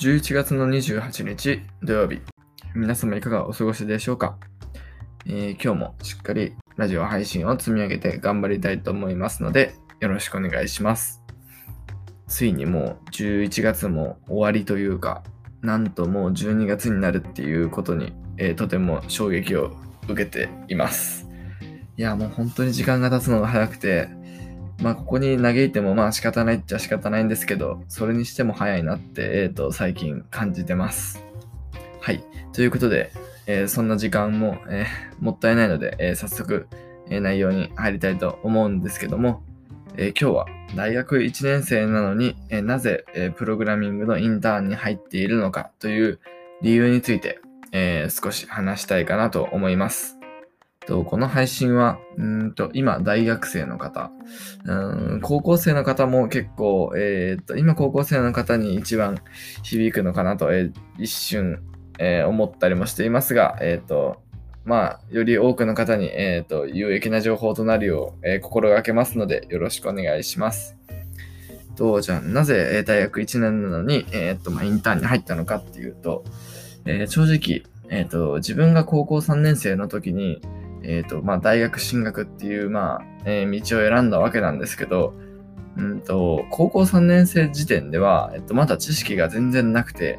11月の28日土曜日、皆様いかがお過ごしでしょうか、えー、今日もしっかりラジオ配信を積み上げて頑張りたいと思いますので、よろしくお願いします。ついにもう11月も終わりというか、なんともう12月になるっていうことに、えー、とても衝撃を受けています。いや、もう本当に時間が経つのが早くて、まあ、ここに嘆いてもまあ仕方ないっちゃ仕方ないんですけど、それにしても早いなって、えっ、ー、と、最近感じてます。はい。ということで、えー、そんな時間も、えー、もったいないので、え早速、え内容に入りたいと思うんですけども、え今日は大学1年生なのに、えなぜ、えプログラミングのインターンに入っているのかという理由について、え少し話したいかなと思います。と、この配信は、うんと、今、大学生の方、うん、高校生の方も結構、えー、っと、今、高校生の方に一番響くのかなと、えー、一瞬、えー、思ったりもしていますが、えっと、まあ、より多くの方に、えっと、有益な情報となるよう、え、心がけますので、よろしくお願いします。と、じゃあ、なぜ、え大学1年なのに、えっと、まあ、インターンに入ったのかっていうと、え正直、えっと、自分が高校3年生の時に、えっ、ー、と、まあ、大学進学っていう、まあ、えー、道を選んだわけなんですけど、うんと、高校3年生時点では、えっと、まだ知識が全然なくて、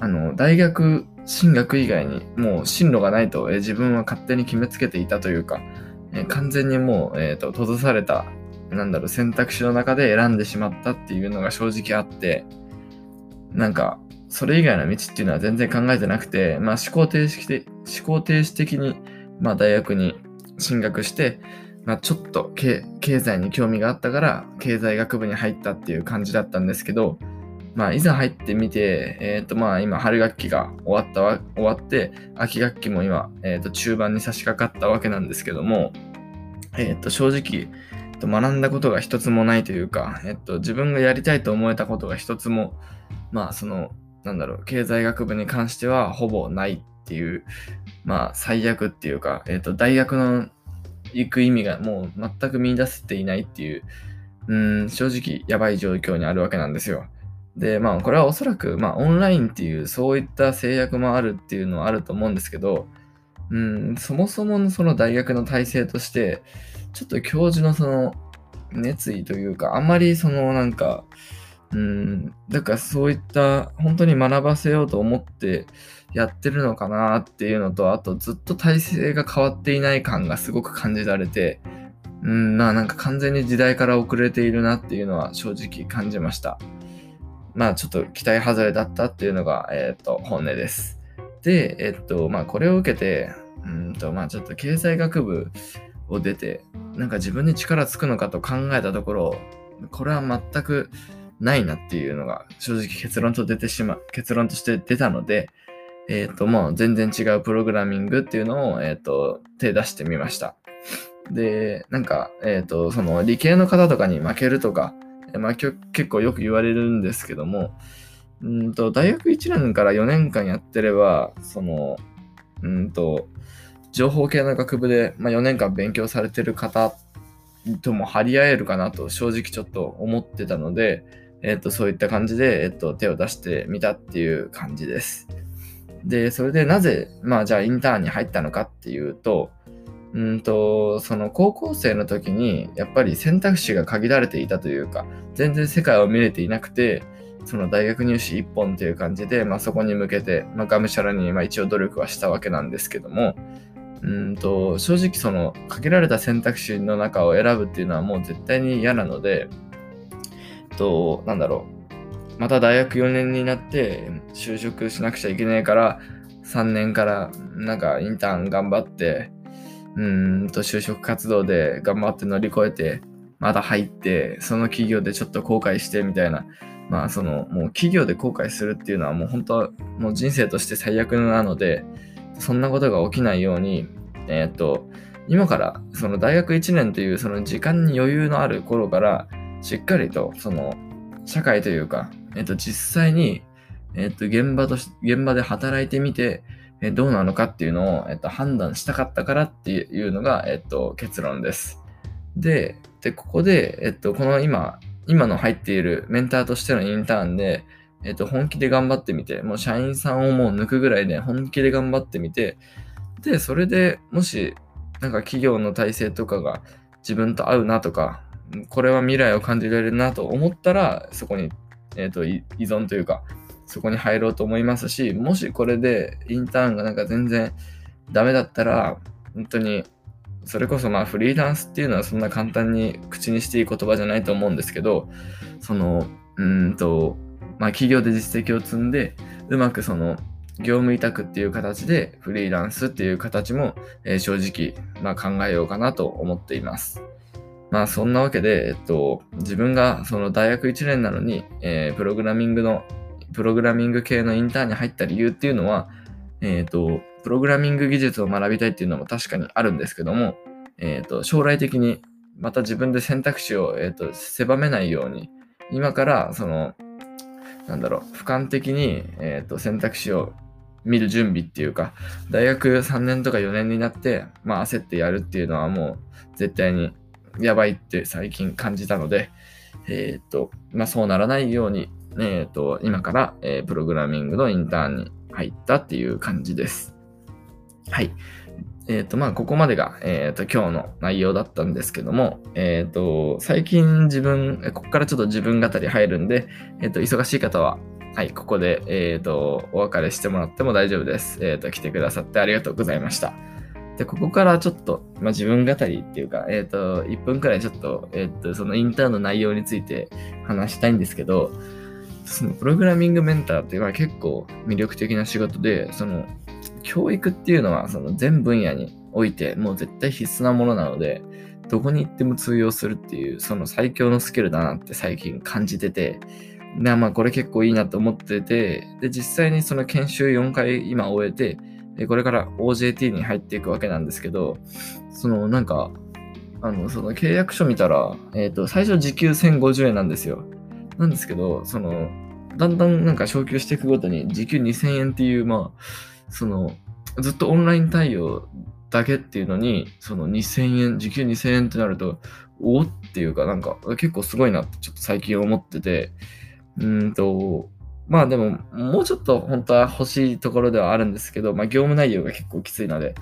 あの、大学進学以外にもう進路がないと、えー、自分は勝手に決めつけていたというか、えー、完全にもう、えっ、ー、と、閉ざされた、なんだろう、選択肢の中で選んでしまったっていうのが正直あって、なんか、それ以外の道っていうのは全然考えてなくて、まあ思考停止的、思考停止的にまあ大学に進学して、まあちょっと経済に興味があったから経済学部に入ったっていう感じだったんですけど、まあいざ入ってみて、え、ー、とまあ今春学期が終わったわ、終わって、秋学期も今、え、ー、と中盤に差し掛かったわけなんですけども、え、ー、と正直、学んだことが一つもないというか、えっと、自分がやりたいと思えたことが一つも、まあ、その、なんだろう、経済学部に関してはほぼないっていう、まあ、最悪っていうか、えっ、ー、と、大学の行く意味がもう全く見出せていないっていう、うん、正直やばい状況にあるわけなんですよ。で、まあ、これはおそらく、まあ、オンラインっていうそういった制約もあるっていうのはあると思うんですけど、うん、そもそものその大学の体制として、ちょっと教授のその熱意というか、あんまりそのなんか、うん、だからそういった本当に学ばせようと思ってやってるのかなっていうのと、あとずっと体制が変わっていない感がすごく感じられて、うん、まあなんか完全に時代から遅れているなっていうのは正直感じました。まあちょっと期待外れだったっていうのが、えっ、ー、と、本音です。で、えっ、と、まあこれを受けて、うんと、まあちょっと経済学部を出て、なんか自分に力つくのかと考えたところ、これは全くないなっていうのが正直結論と出てしま、結論として出たので、えっ、ー、と、もう全然違うプログラミングっていうのを、えっ、ー、と、手出してみました。で、なんか、えっ、ー、と、その理系の方とかに負けるとか、まあ、結構よく言われるんですけども、んと、大学1年から4年間やってれば、その、うんと、情報系の学部で、まあ、4年間勉強されてる方とも張り合えるかなと正直ちょっと思ってたので、えっ、と、そういった感じで、えっ、と、手を出してみたっていう感じです。で、それでなぜ、まあじゃあインターンに入ったのかっていうと、うんと、その高校生の時にやっぱり選択肢が限られていたというか、全然世界を見れていなくて、その大学入試一本という感じで、まあそこに向けて、まあがむしゃらにまあ一応努力はしたわけなんですけども、うんと、正直その限られた選択肢の中を選ぶっていうのはもう絶対に嫌なので、と、なんだろう、また大学4年になって就職しなくちゃいけないから、3年からなんかインターン頑張って、うんと就職活動で頑張って乗り越えて、また入って、その企業でちょっと後悔してみたいな。まあそのもう企業で後悔するっていうのはもう本当はもう人生として最悪なので、そんなことが起きないように、えー、っと、今からその大学1年というその時間に余裕のある頃からしっかりとその社会というかえっと、実際に、えっと、現場とし、現場で働いてみて、えどうなのかっていうのを、えっと、判断したかったからっていうのが、えっと、結論です。で、で、ここで、えっと、この今、今の入っているメンターとしてのインターンで、えっ、と、本気で頑張ってみて、もう社員さんをもう抜くぐらいで本気で頑張ってみて、で、それでもし、なんか企業の体制とかが自分と合うなとか、これは未来を感じられるなと思ったら、そこに、えっ、と、依存というか、そこに入ろうと思いますし、もしこれでインターンがなんか全然ダメだったら、本当に、それこそまあフリーランスっていうのはそんな簡単に口にしていい言葉じゃないと思うんですけど、その、うんと、まあ企業で実績を積んで、うまくその、業務委託っていう形でフリーランスっていう形も、えー、正直、まあ、考えようかなと思っています。まあそんなわけで、えっと、自分がその大学1年なのに、えー、プログラミングのプログラミング系のインターンに入った理由っていうのは、えっ、ー、と、プログラミング技術を学びたいっていうのも確かにあるんですけども、えっ、ー、と、将来的にまた自分で選択肢を、えーと、狭めないように、今からその、なんだろう、俯瞰的に、えーと、選択肢を見る準備っていうか、大学3年とか4年になって、まあ焦ってやるっていうのはもう絶対にやばいって最近感じたので、えっ、ー、と、まあそうならないように、えっ、ー、と、今から、えー、プログラミングのインターンに入ったっていう感じです。はい。えっ、と、まあ、ここまでが、えっ、と、今日の内容だったんですけども、えっ、と、最近自分、ここからちょっと自分語り入るんで、えっ、と、忙しい方は、はい、ここで、えっ、と、お別れしてもらっても大丈夫です。えっ、と、来てくださってありがとうございました。で、ここからちょっと、まあ、自分語りっていうか、えっ、と、1分くらいちょっと、えっ、と、そのインターンの内容について話したいんですけど、そのプログラミングメンターっていうのは結構魅力的な仕事で、その教育っていうのはその全分野においてもう絶対必須なものなので、どこに行っても通用するっていう、その最強のスキルだなって最近感じてて、まあこれ結構いいなと思ってて、で、実際にその研修4回今終えて、これから OJT に入っていくわけなんですけど、そのなんか、あの、その契約書見たら、えっ、ー、と、最初時給1050円なんですよ。なんですけど、その、だんだんなんか昇給していくごとに時給2000円っていう、まあ、その、ずっとオンライン対応だけっていうのに、その2000円、時給2000円ってなると、おっていうか、なんか結構すごいなってちょっと最近思ってて、うんと、まあでも、もうちょっと本当は欲しいところではあるんですけど、まあ業務内容が結構きついので、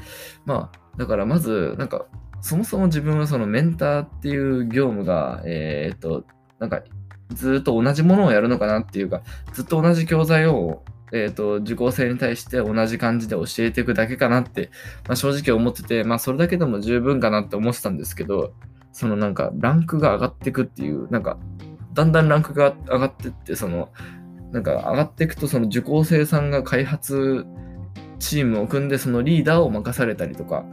まあ、だからまず、なんか、そもそも自分はそのメンターっていう業務が、えー、っと、なんかずっと同じものをやるのかなっていうか、ずっと同じ教材を、えっ、ー、と、受講生に対して同じ感じで教えていくだけかなって、まあ、正直思ってて、まあそれだけでも十分かなって思ってたんですけど、そのなんかランクが上がっていくっていう、なんか、だんだんランクが上がってって、その、なんか上がっていくと、その受講生さんが開発チームを組んで、そのリーダーを任されたりとか、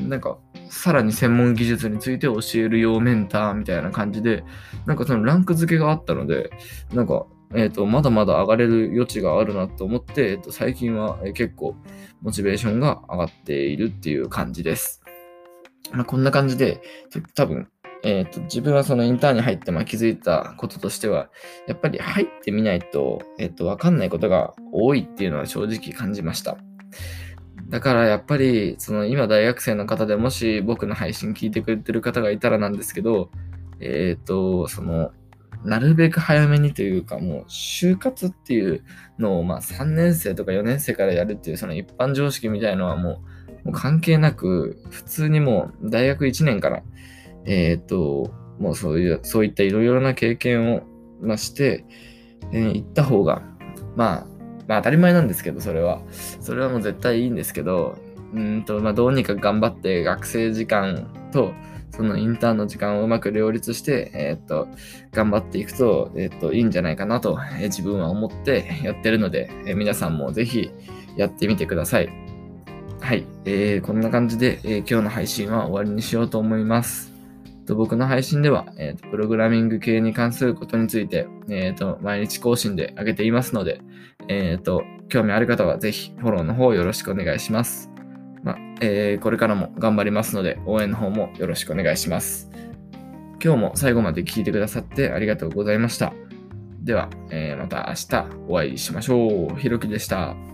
なんか、さらに専門技術について教えるようメンターみたいな感じで、なんかそのランク付けがあったので、なんか、えっ、と、まだまだ上がれる余地があるなと思って、えっ、と、最近は結構モチベーションが上がっているっていう感じです。まあ、こんな感じで、多分、え、ー、と、自分はそのインターンに入ってまあ気づいたこととしては、やっぱり入ってみないと、えっ、と、わかんないことが多いっていうのは正直感じました。だからやっぱり、その今大学生の方でもし僕の配信聞いてくれてる方がいたらなんですけど、えっ、ー、と、その、なるべく早めにというか、もう就活っていうのをまあ3年生とか4年生からやるっていうその一般常識みたいのはもうもう関係なく、普通にもう大学1年から、えっ、と、もうそういう、そういったいろいろな経験を、ま、して、えー、行った方が、まあ、まあ当たり前なんですけど、それは。それはもう絶対いいんですけど、うんと、まあどうにか頑張って学生時間と、そのインターンの時間をうまく両立して、えー、っと、頑張っていくと、えー、っと、いいんじゃないかなと、えー、自分は思ってやってるので、え皆さんもぜひやってみてください。はい。えー、こんな感じで、え今日の配信は終わりにしようと思います。と僕の配信では、えーと、プログラミング系に関することについて、えーと、毎日更新で上げていますので、えーと、興味ある方はぜひフォローの方よろしくお願いします。まえー、これからも頑張りますので、応援の方もよろしくお願いします。今日も最後まで聞いてくださってありがとうございました。では、えー、また明日お会いしましょう。ひろきでした。